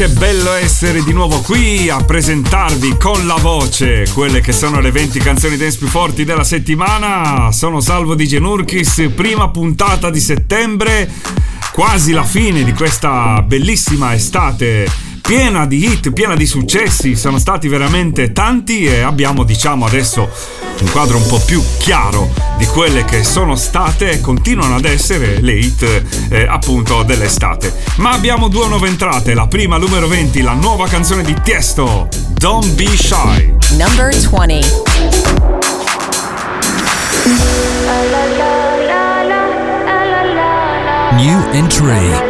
che bello essere di nuovo qui a presentarvi con la voce quelle che sono le 20 canzoni dance più forti della settimana. Sono Salvo di Genurkis, prima puntata di settembre, quasi la fine di questa bellissima estate piena di hit, piena di successi, sono stati veramente tanti e abbiamo diciamo adesso un quadro un po' più chiaro di quelle che sono state e continuano ad essere le hit eh, appunto dell'estate. Ma abbiamo due nuove entrate, la prima numero 20, la nuova canzone di Tiesto, Don't Be Shy. Number 20. New entry.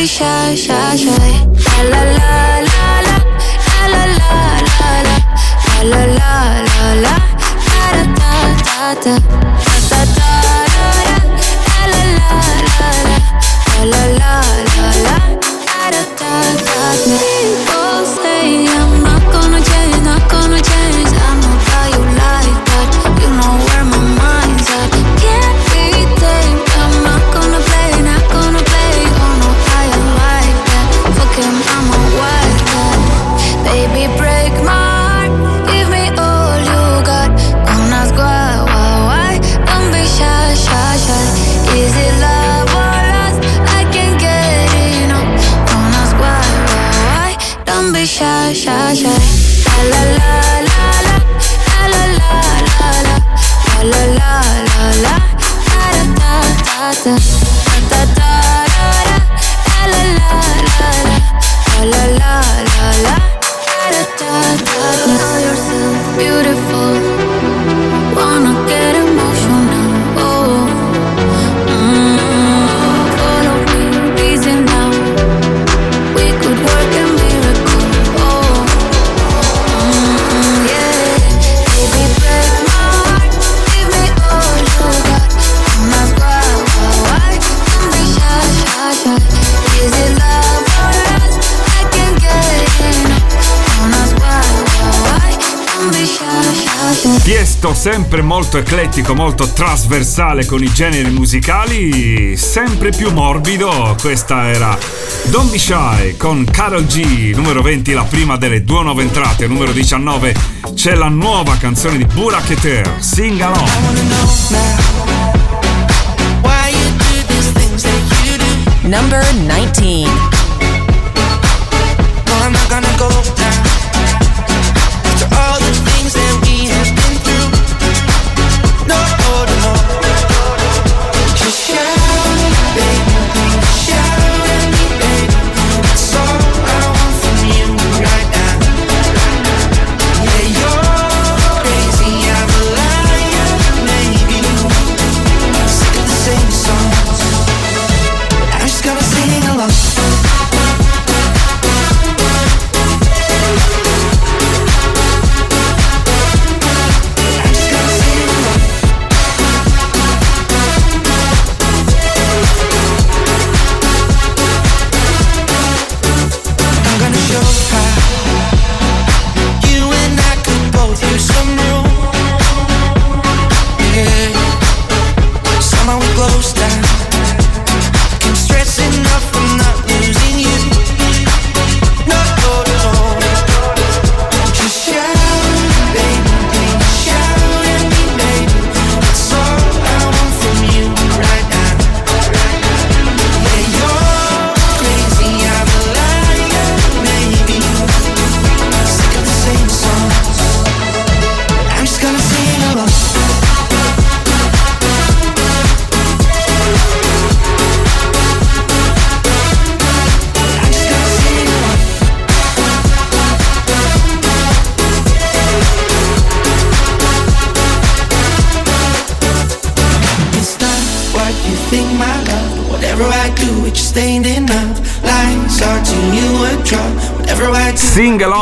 be shy, shy, shy. La la la la, la la la la, la la la la, la la la, da da da da, da da da da, la la la la, la la la la, la da da da da. Tiesto sempre molto eclettico, molto trasversale con i generi musicali, sempre più morbido. Questa era Don't Be Shy con Carol G, numero 20, la prima delle due nuove entrate. Numero 19 c'è la nuova canzone di Burak Eter, Sing Along.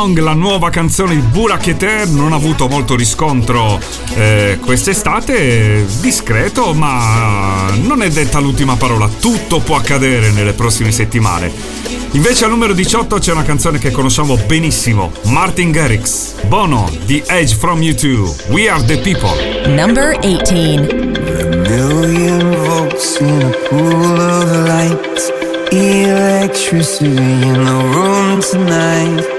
Along, la nuova canzone di Burak Eter, non ha avuto molto riscontro eh, quest'estate, discreto, ma non è detta l'ultima parola, tutto può accadere nelle prossime settimane. Invece al numero 18 c'è una canzone che conosciamo benissimo, Martin Garrix, Bono, The Edge from U2, We Are the People. Number 18. million volts in a pool of light. Electricity in the room tonight.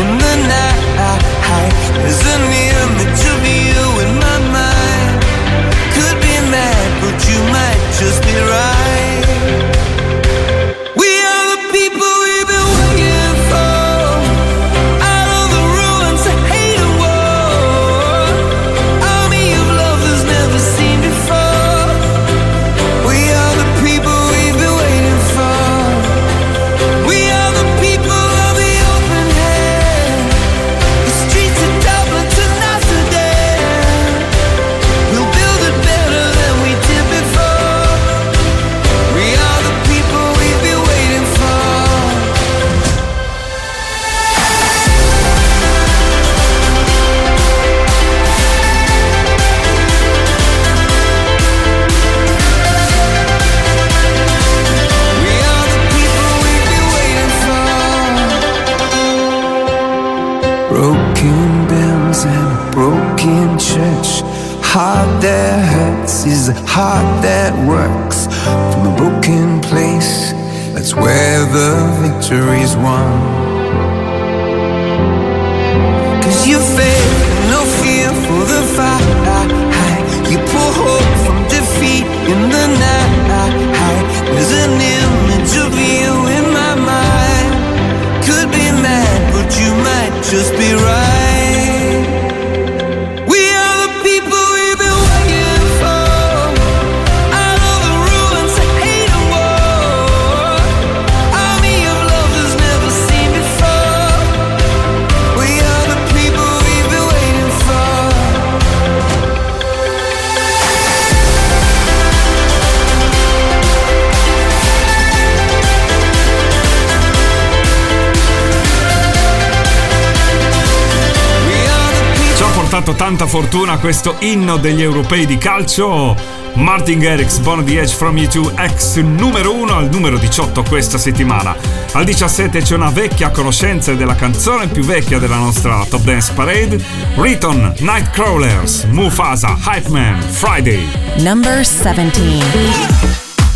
in the night. There's an image portato tanta fortuna questo inno degli europei di calcio. Martin Garrix, Bono the Edge from U2, ex numero 1 al numero 18 questa settimana. Al 17 c'è una vecchia conoscenza della canzone più vecchia della nostra Top Dance Parade, Riton, Nightcrawlers, Mufasa, Hype Man, Friday. Number 17.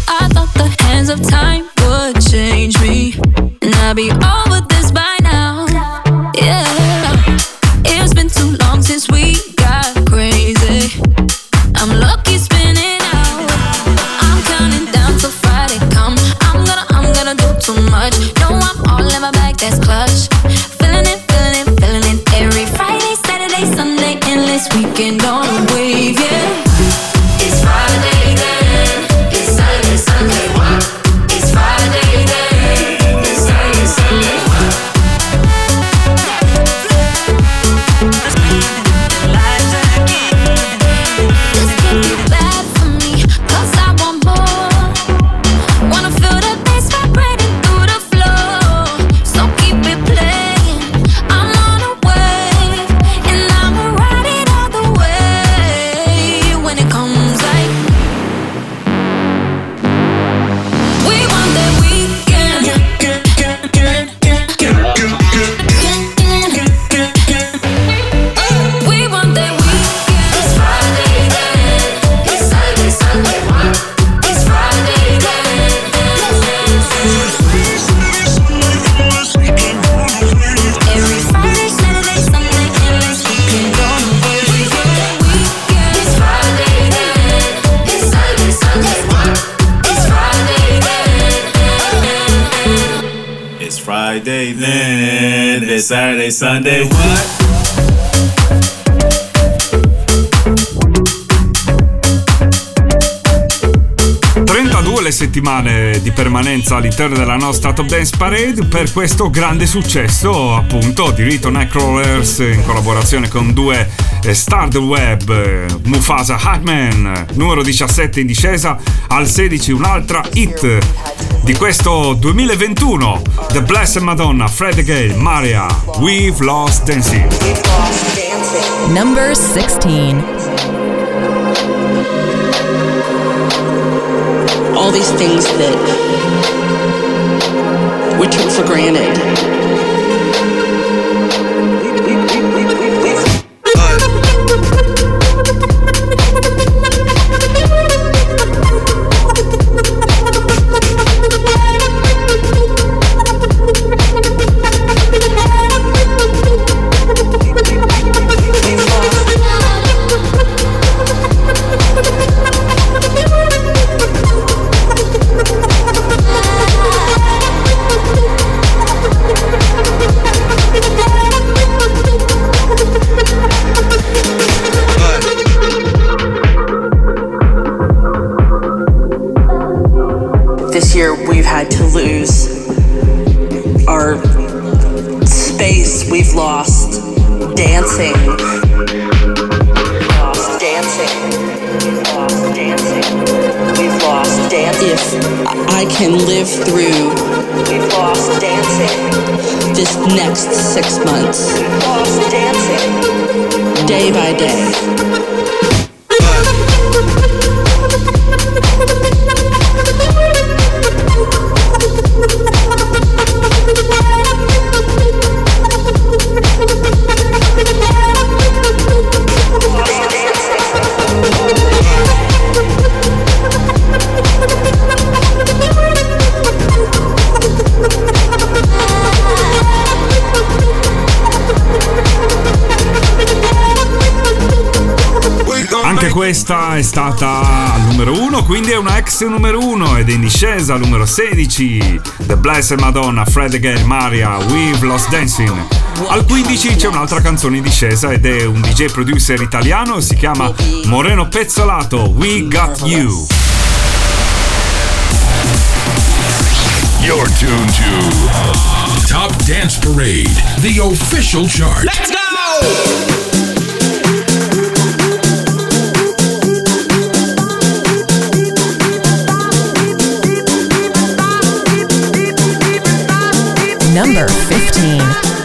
I thought the hands of time would change me, and I'd be over this by now. Yeah, Saturday, Sunday. What? 32 le settimane di permanenza all'interno della nostra Top Dance Parade per questo grande successo appunto di Rito Nightcrawlers in collaborazione con due eh, star del web eh, Mufasa Hackman numero 17 in discesa al 16 un'altra hit di questo 2021 The Blessed Madonna Fred Gale Maria We've Lost Dancing Number 16. all these things that we took for granted. Six months, questa è stata al numero 1, quindi è una ex numero 1 ed è in discesa al numero 16. The Blessed Madonna, Fred again, Maria, We've Lost Dancing. Al 15 c'è un'altra canzone in discesa ed è un DJ producer italiano, si chiama Moreno Pezzolato, We Got You. You're tuned to Top Dance Parade, the official chart. Let's go! Number 15.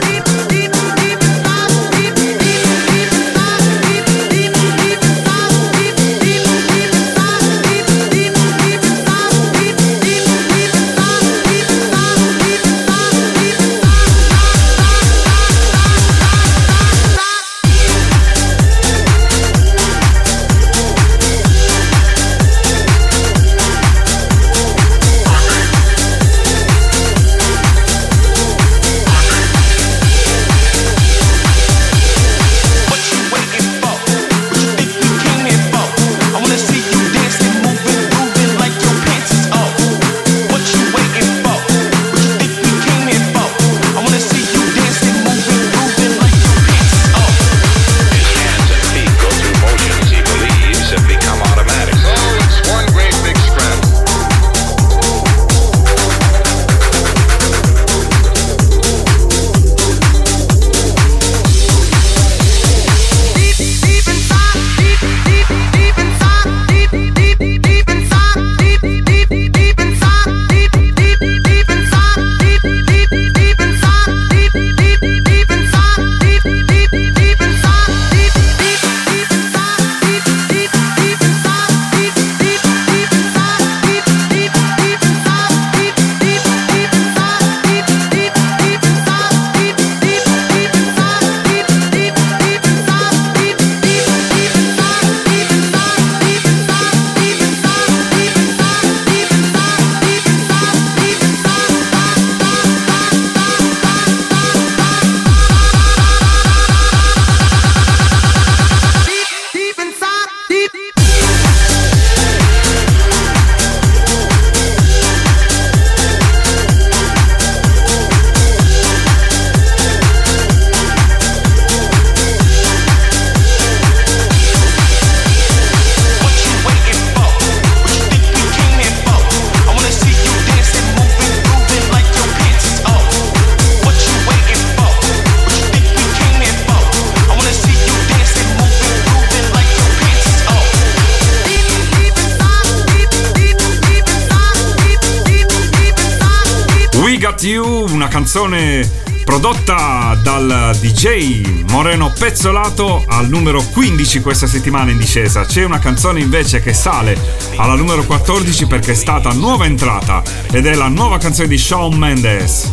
Canzone prodotta dal DJ Moreno Pezzolato al numero 15 questa settimana in discesa. C'è una canzone invece che sale alla numero 14 perché è stata nuova entrata ed è la nuova canzone di Shawn Mendes,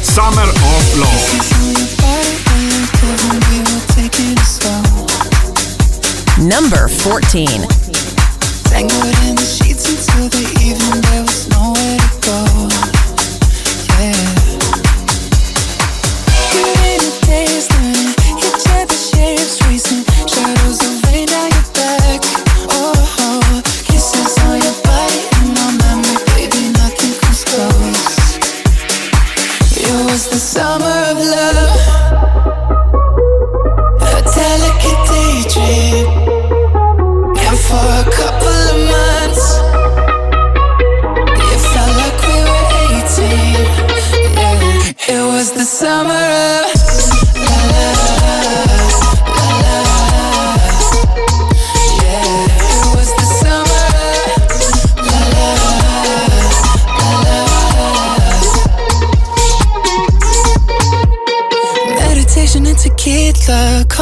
Summer of Love. Number 14.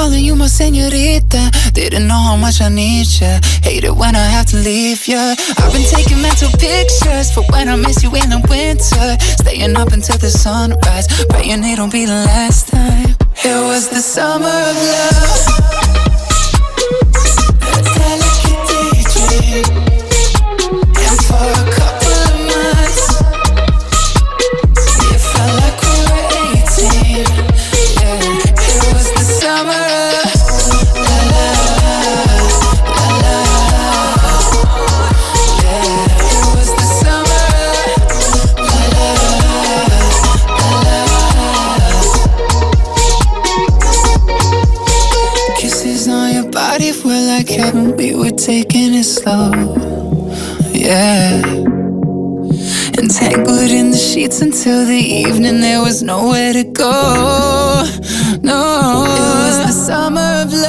Calling you my señorita. Didn't know how much I need ya. Hate it when I have to leave ya. I've been taking mental pictures for when I miss you in the winter. Staying up until the sunrise, praying it won't be the last time. It was the summer of love. Slow. Yeah. Entangled in the sheets until the evening, there was nowhere to go. No, it was the summer of love.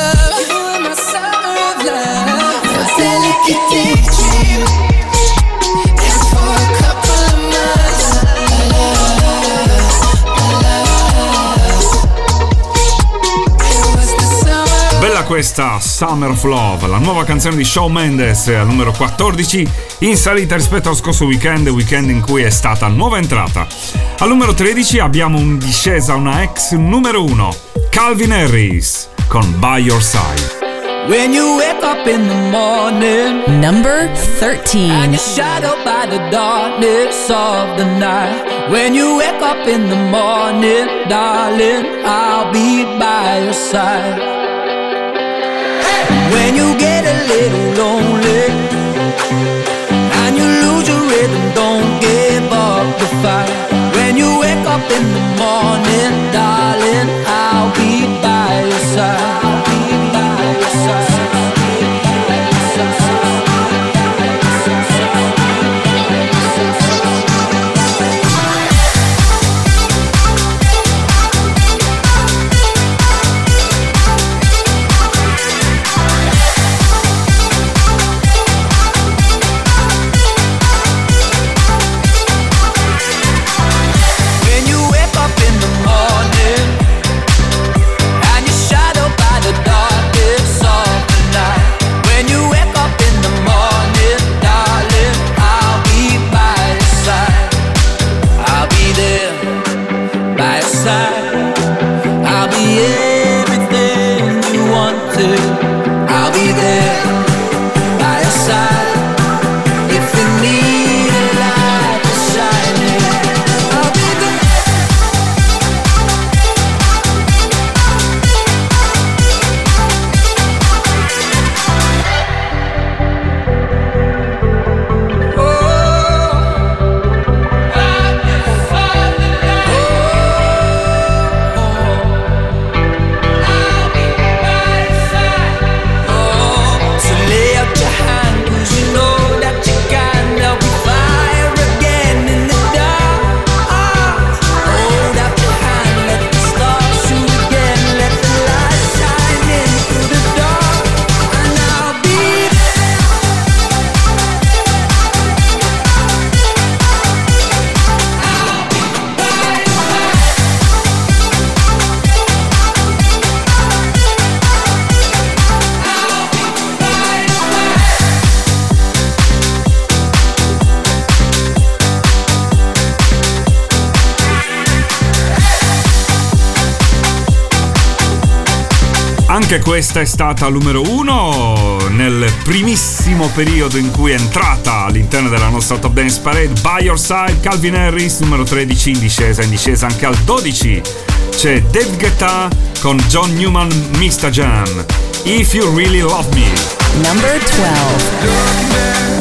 Questa Summer of Love, la nuova canzone di Shawn Mendes al numero 14, in salita rispetto al scorso weekend, weekend in cui è stata nuova entrata. Al numero 13 abbiamo in discesa una ex numero 1, Calvin Harris con By Your Side. When you wake up in the morning, Number and 13. you're shadowed by the darkness of the night. When you wake up in the morning, darling, I'll be by your side. When you get a little lonely and you lose your rhythm, don't give up the fight. When you wake up in the morning, Anche questa è stata numero uno nel primissimo periodo in cui è entrata all'interno della nostra Top Dance Parade. By Your Side, Calvin Harris, numero 13 in discesa, in discesa anche al 12. C'è Dave Guetta con John Newman, Mr. Jam. If You Really Love Me. Number 12.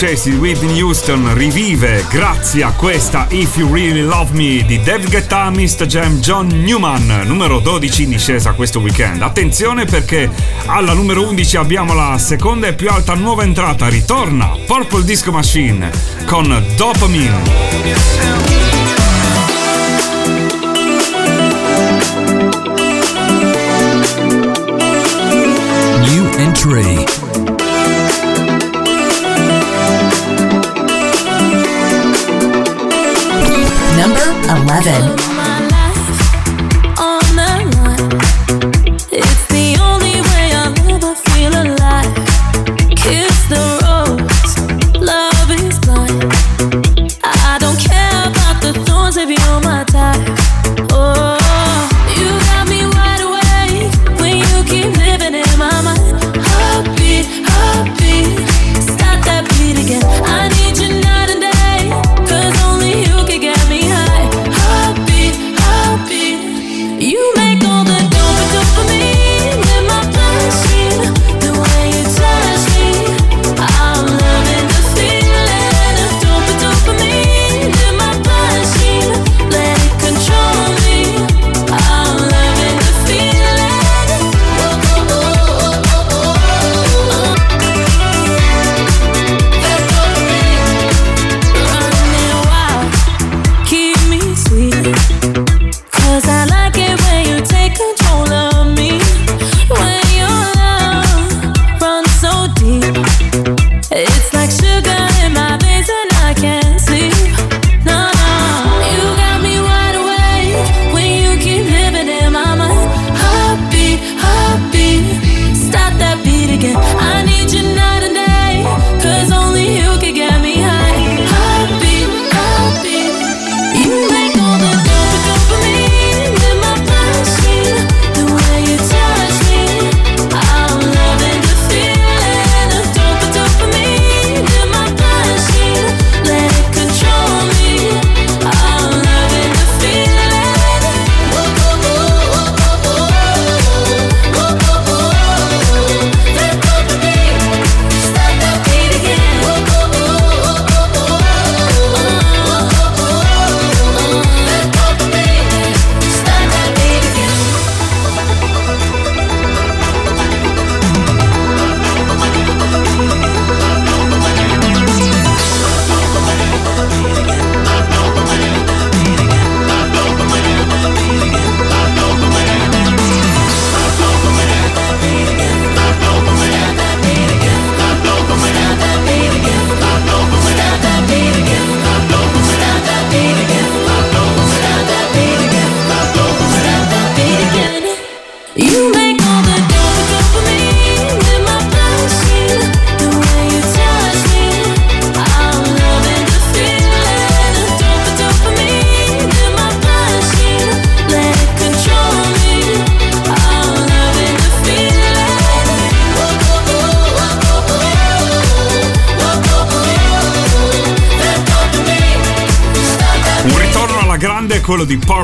successi di Whitney Houston rivive grazie a questa If You Really Love Me di David Guetta, Mr. Jam John Newman, numero 12 in discesa questo weekend. Attenzione perché alla numero 11 abbiamo la seconda e più alta nuova entrata, ritorna Purple Disco Machine con Dopamine. New entry. 11.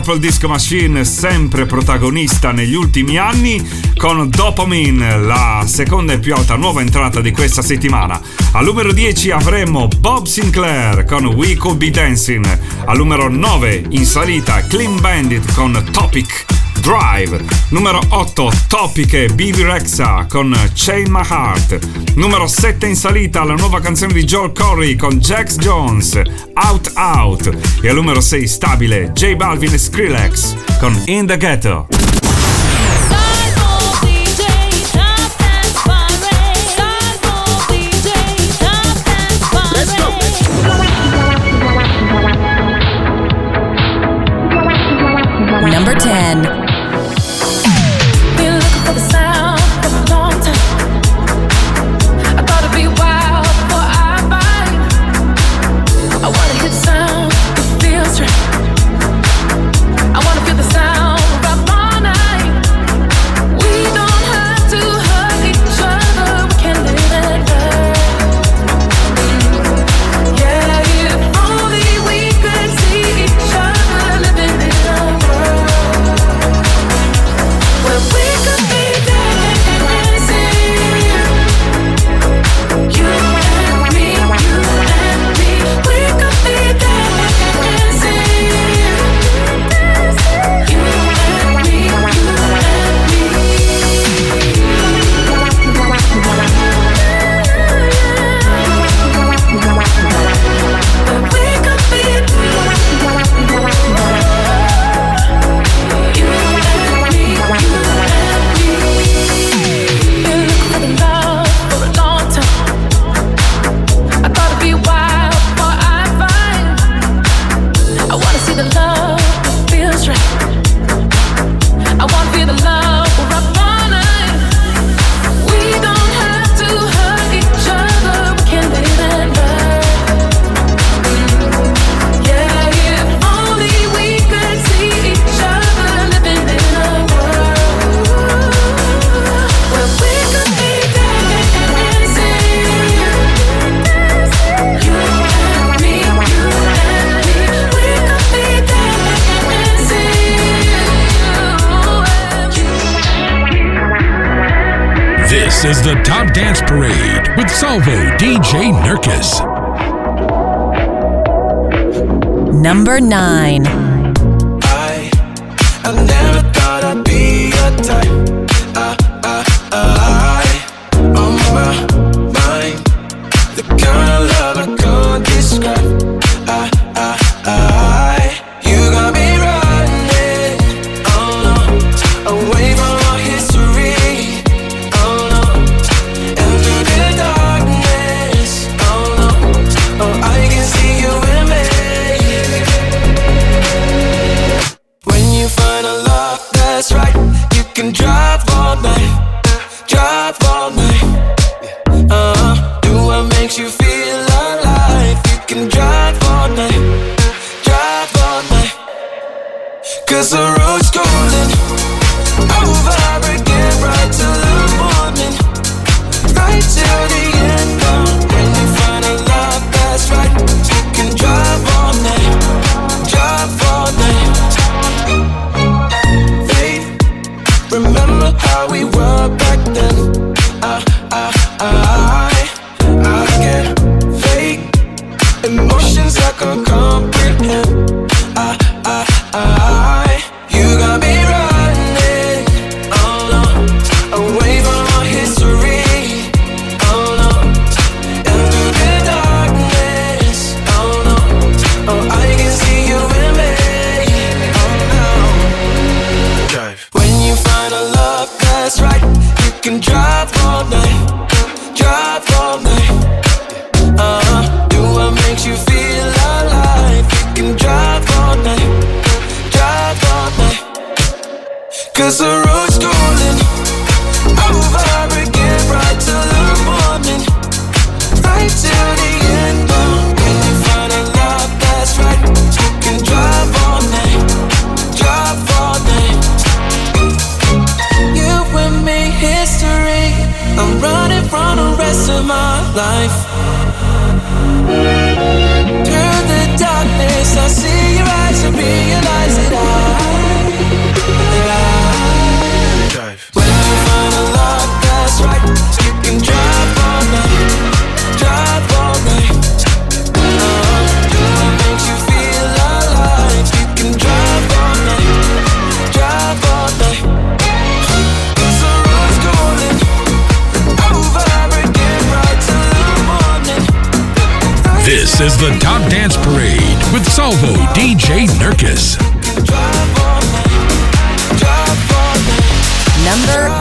Purple Disco Machine, sempre protagonista negli ultimi anni, con Dopamine, la seconda e più alta nuova entrata di questa settimana. Al numero 10 avremo Bob Sinclair con We Could Be Dancing. Al numero 9 in salita Clean Bandit con Topic Drive. Numero 8 Topic e BB Rexa con Chain My Heart. Numero 7 in salita la nuova canzone di Joel Corey con Jax Jones, Out Out. E al numero 6 stabile J Balvin e Skrillex con In the Ghetto. is the Top Dance Parade with Salvo DJ Nurkis. Number 9.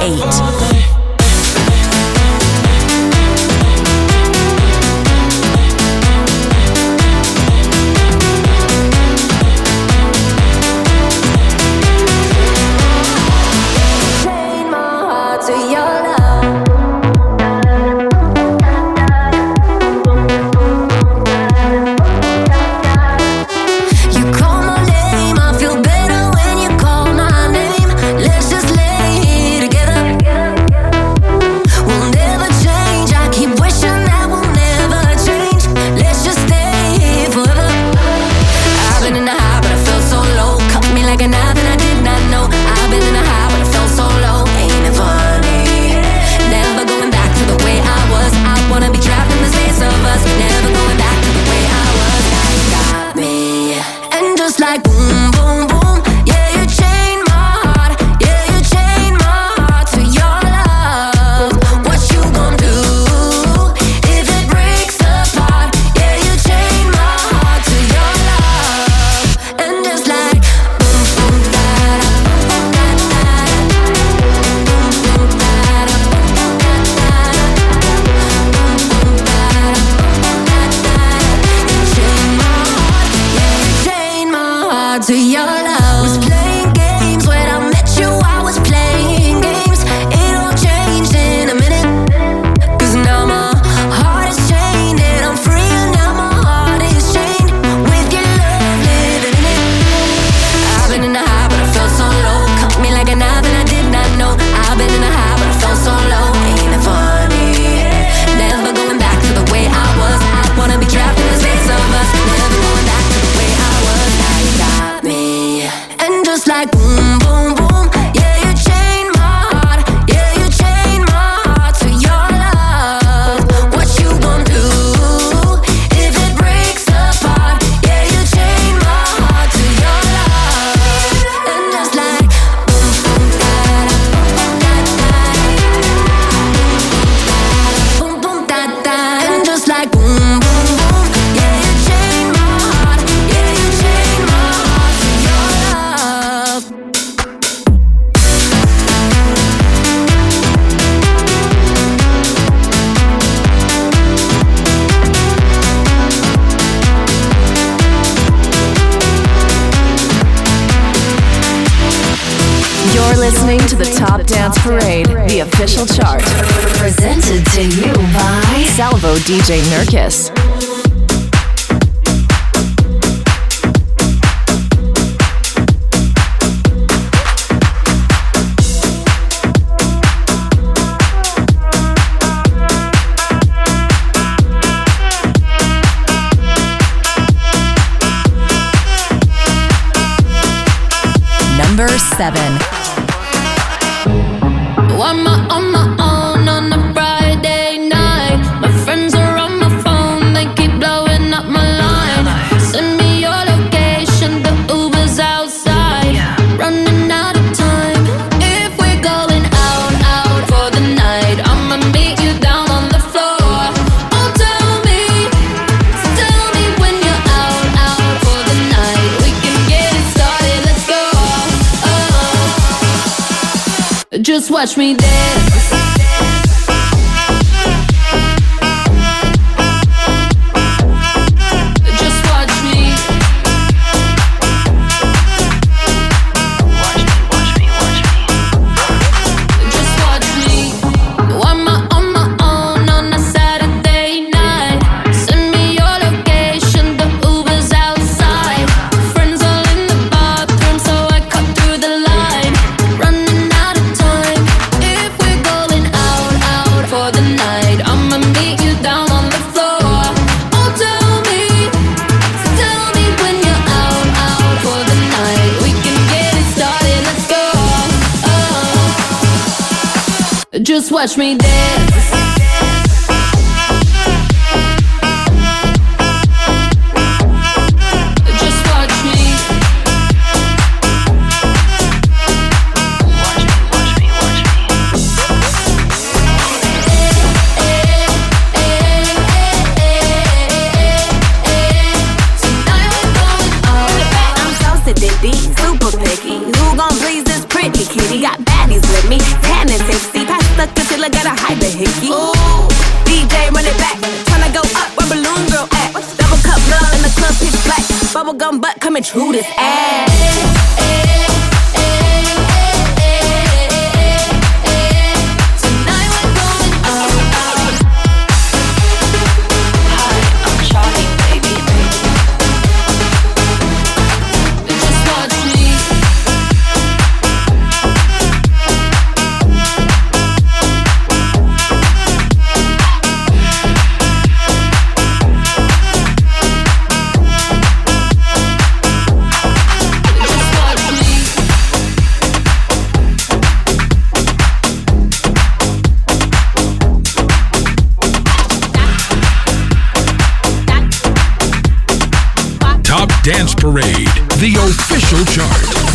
Number DJ Just watch me dance. touch me Who this ass? Dance Parade, the official chart.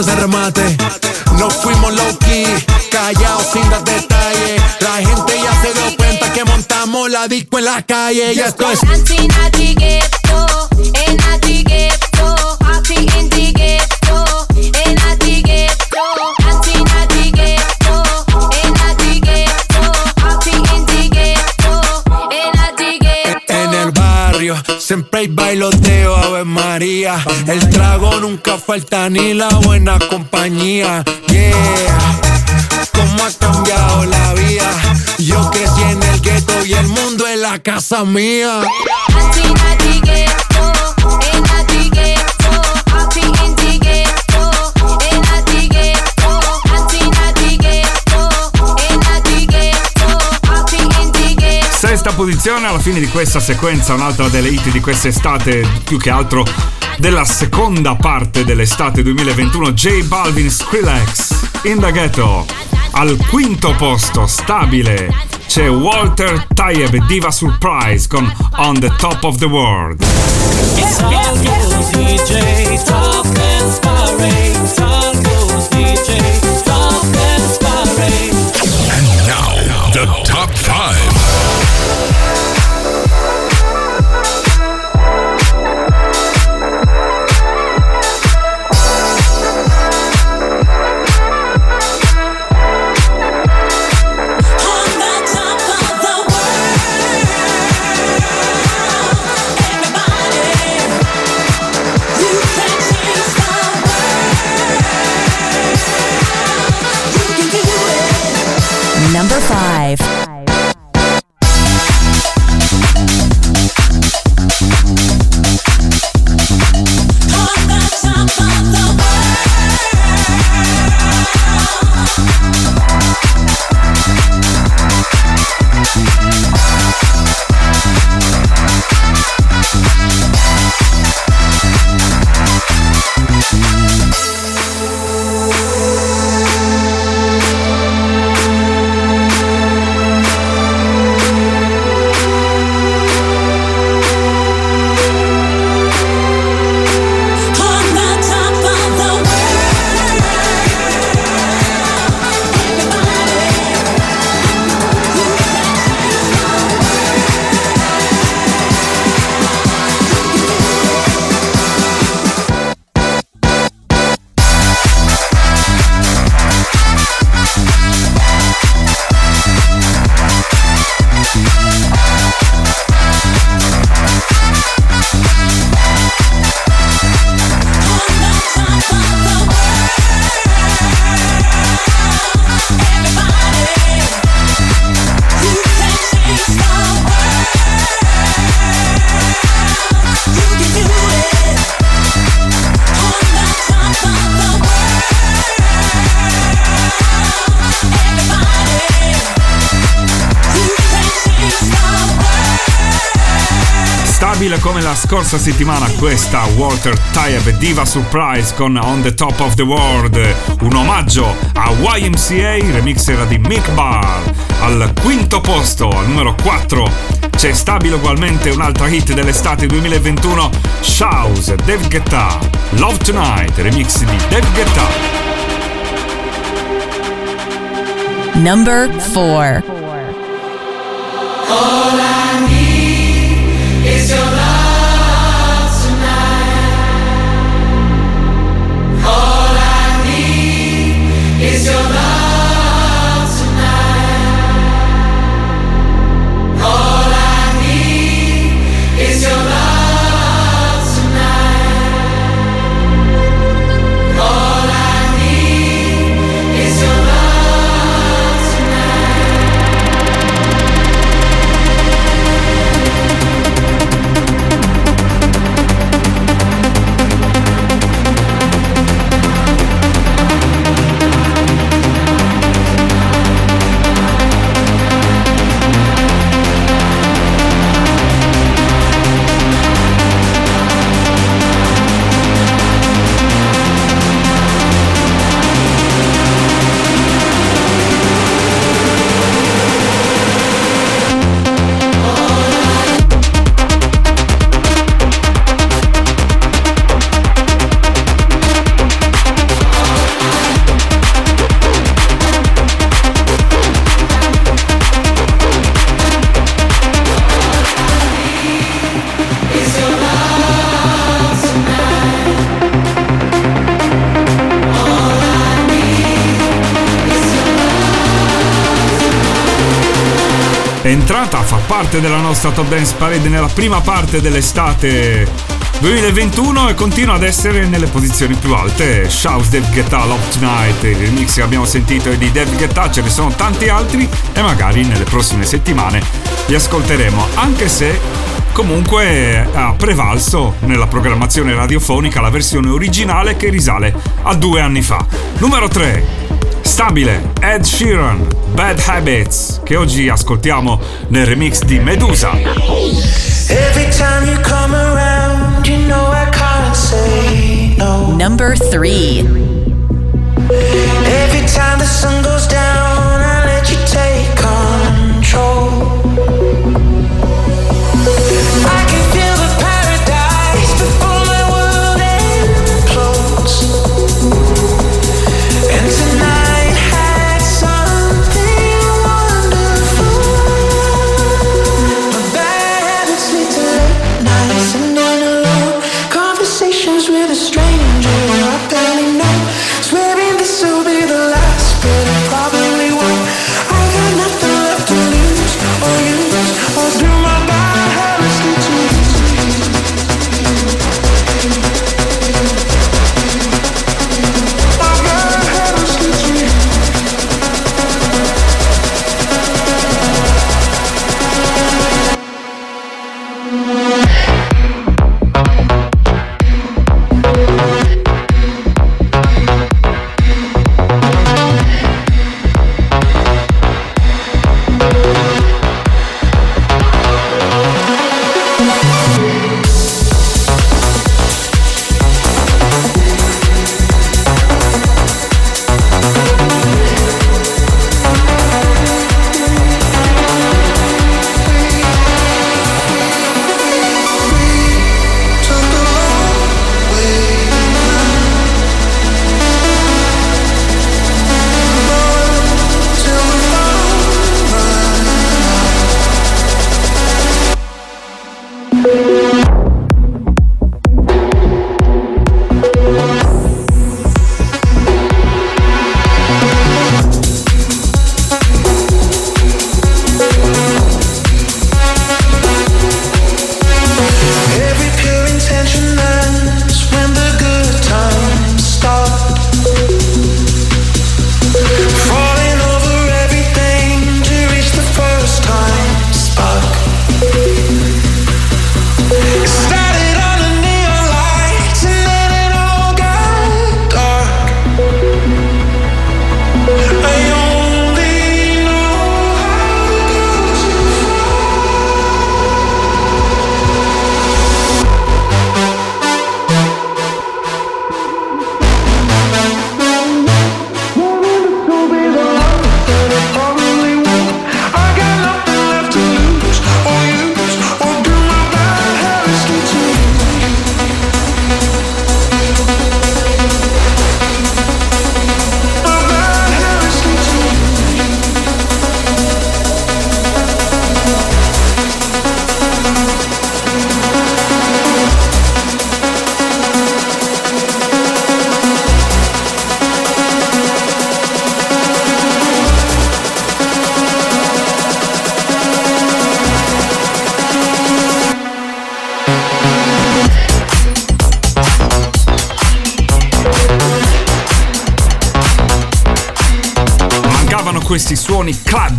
remate. No fuimos low key, callados sin dar detalles. La gente ya se dio cuenta que montamos la disco en la calle. Ya estoy. nunca falta ni la buena compañía. Yeah, cómo ha cambiado la vida. Yo crecí en el gueto y el mundo es la casa mía. Sesta posizione alla fine di questa sequenza, un'altra delle hit di quest'estate, più che altro della seconda parte dell'estate 2021 J Balvin Skrillex in the ghetto. Al quinto posto stabile c'è Walter Tayeb Diva Surprise con On the Top of the World. Yeah, yeah, yeah. Come la scorsa settimana questa Walter Tyab Diva Surprise con On the Top of the World, un omaggio a YMCA, remix era di Mick Barr. Al quinto posto, al numero 4, c'è stabile ugualmente un'altra hit dell'estate 2021, Shouse, Dave Guetta, Love Tonight, remix di Dave Guetta. Number 4. All entrata a far parte della nostra Top Dance Parade nella prima parte dell'estate 2021 e continua ad essere nelle posizioni più alte. Shouse Dave Guetta Love Tonight, il remix che abbiamo sentito è di Dave Guetta, ce ne sono tanti altri e magari nelle prossime settimane li ascolteremo, anche se comunque ha prevalso nella programmazione radiofonica la versione originale che risale a due anni fa. Numero 3. Stabile, Ed Sheeran, Bad Habits, che oggi ascoltiamo nel remix di Medusa. Every time you come around, you know I can't say no. Number 3. With a stranger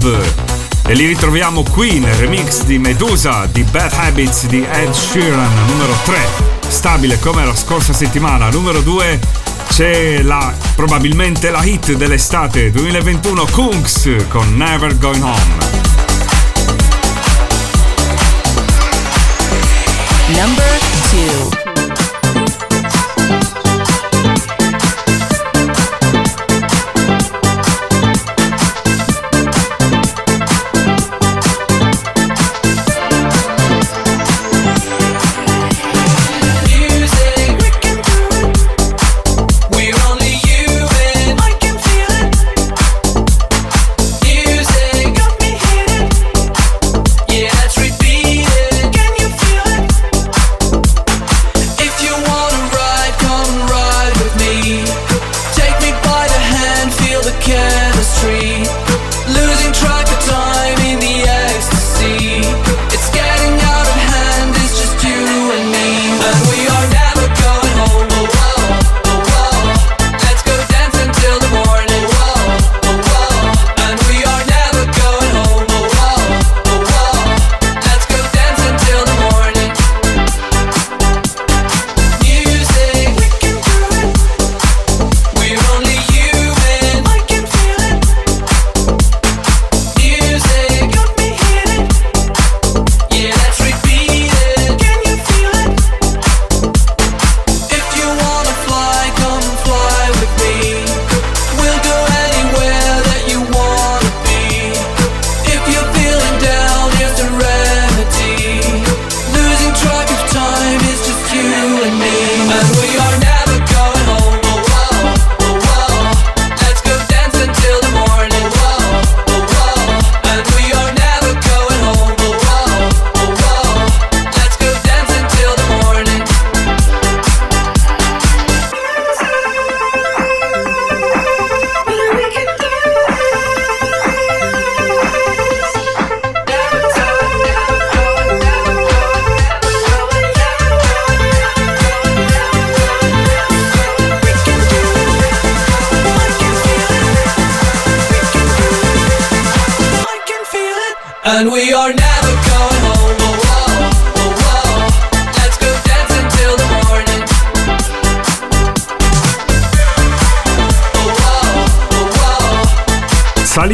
club. E li ritroviamo qui nel remix di Medusa di Bad Habits di Ed Sheeran numero 3 stabile come la scorsa settimana. Numero 2 c'è la probabilmente la hit dell'estate 2021 Kunks con Never Going Home. Number two.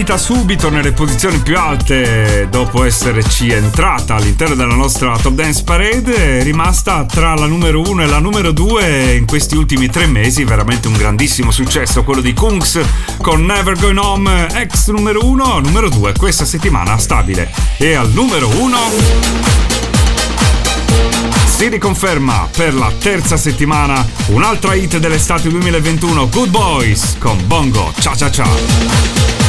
Salita subito nelle posizioni più alte dopo esserci entrata all'interno della nostra Top Dance Parade, è rimasta tra la numero 1 e la numero 2 in questi ultimi tre mesi, veramente un grandissimo successo quello di Kungs con Never Going Home, ex numero 1, numero 2 questa settimana stabile. E al numero 1 si riconferma per la terza settimana un'altra hit dell'estate 2021, Good Boys con Bongo Cia Cia Cia.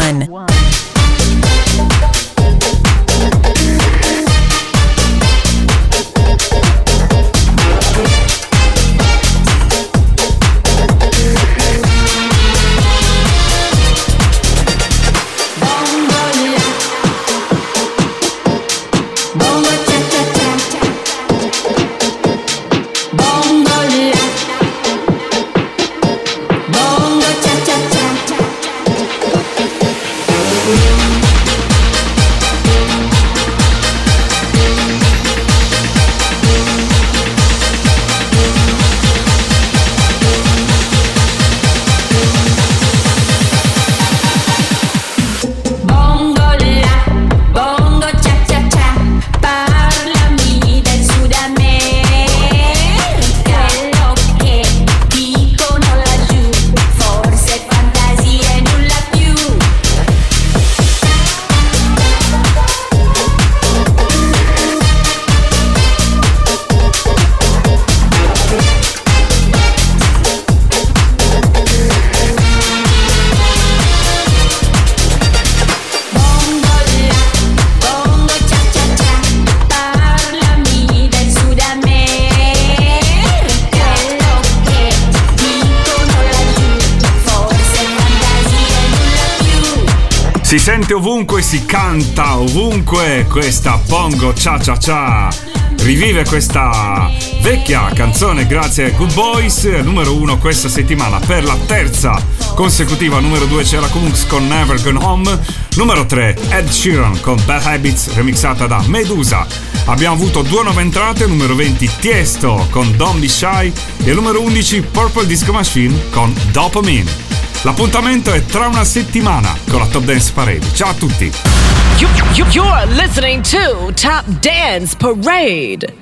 you. Sente ovunque, si canta ovunque questa Pongo Cha Cha Cha. Rivive questa vecchia canzone grazie a Good Boys, numero uno questa settimana per la terza consecutiva, numero due c'era Kungs con Never Gone Home, numero 3 Ed Sheeran con Bad Habits remixata da Medusa. Abbiamo avuto due nuove entrate, numero 20 Tiesto con Don't Be Shy e numero 11 Purple Disco Machine con Dopamine. L'appuntamento è tra una settimana con la Top Dance Parade. Ciao a tutti! You, you, you're listening to Top Dance Parade.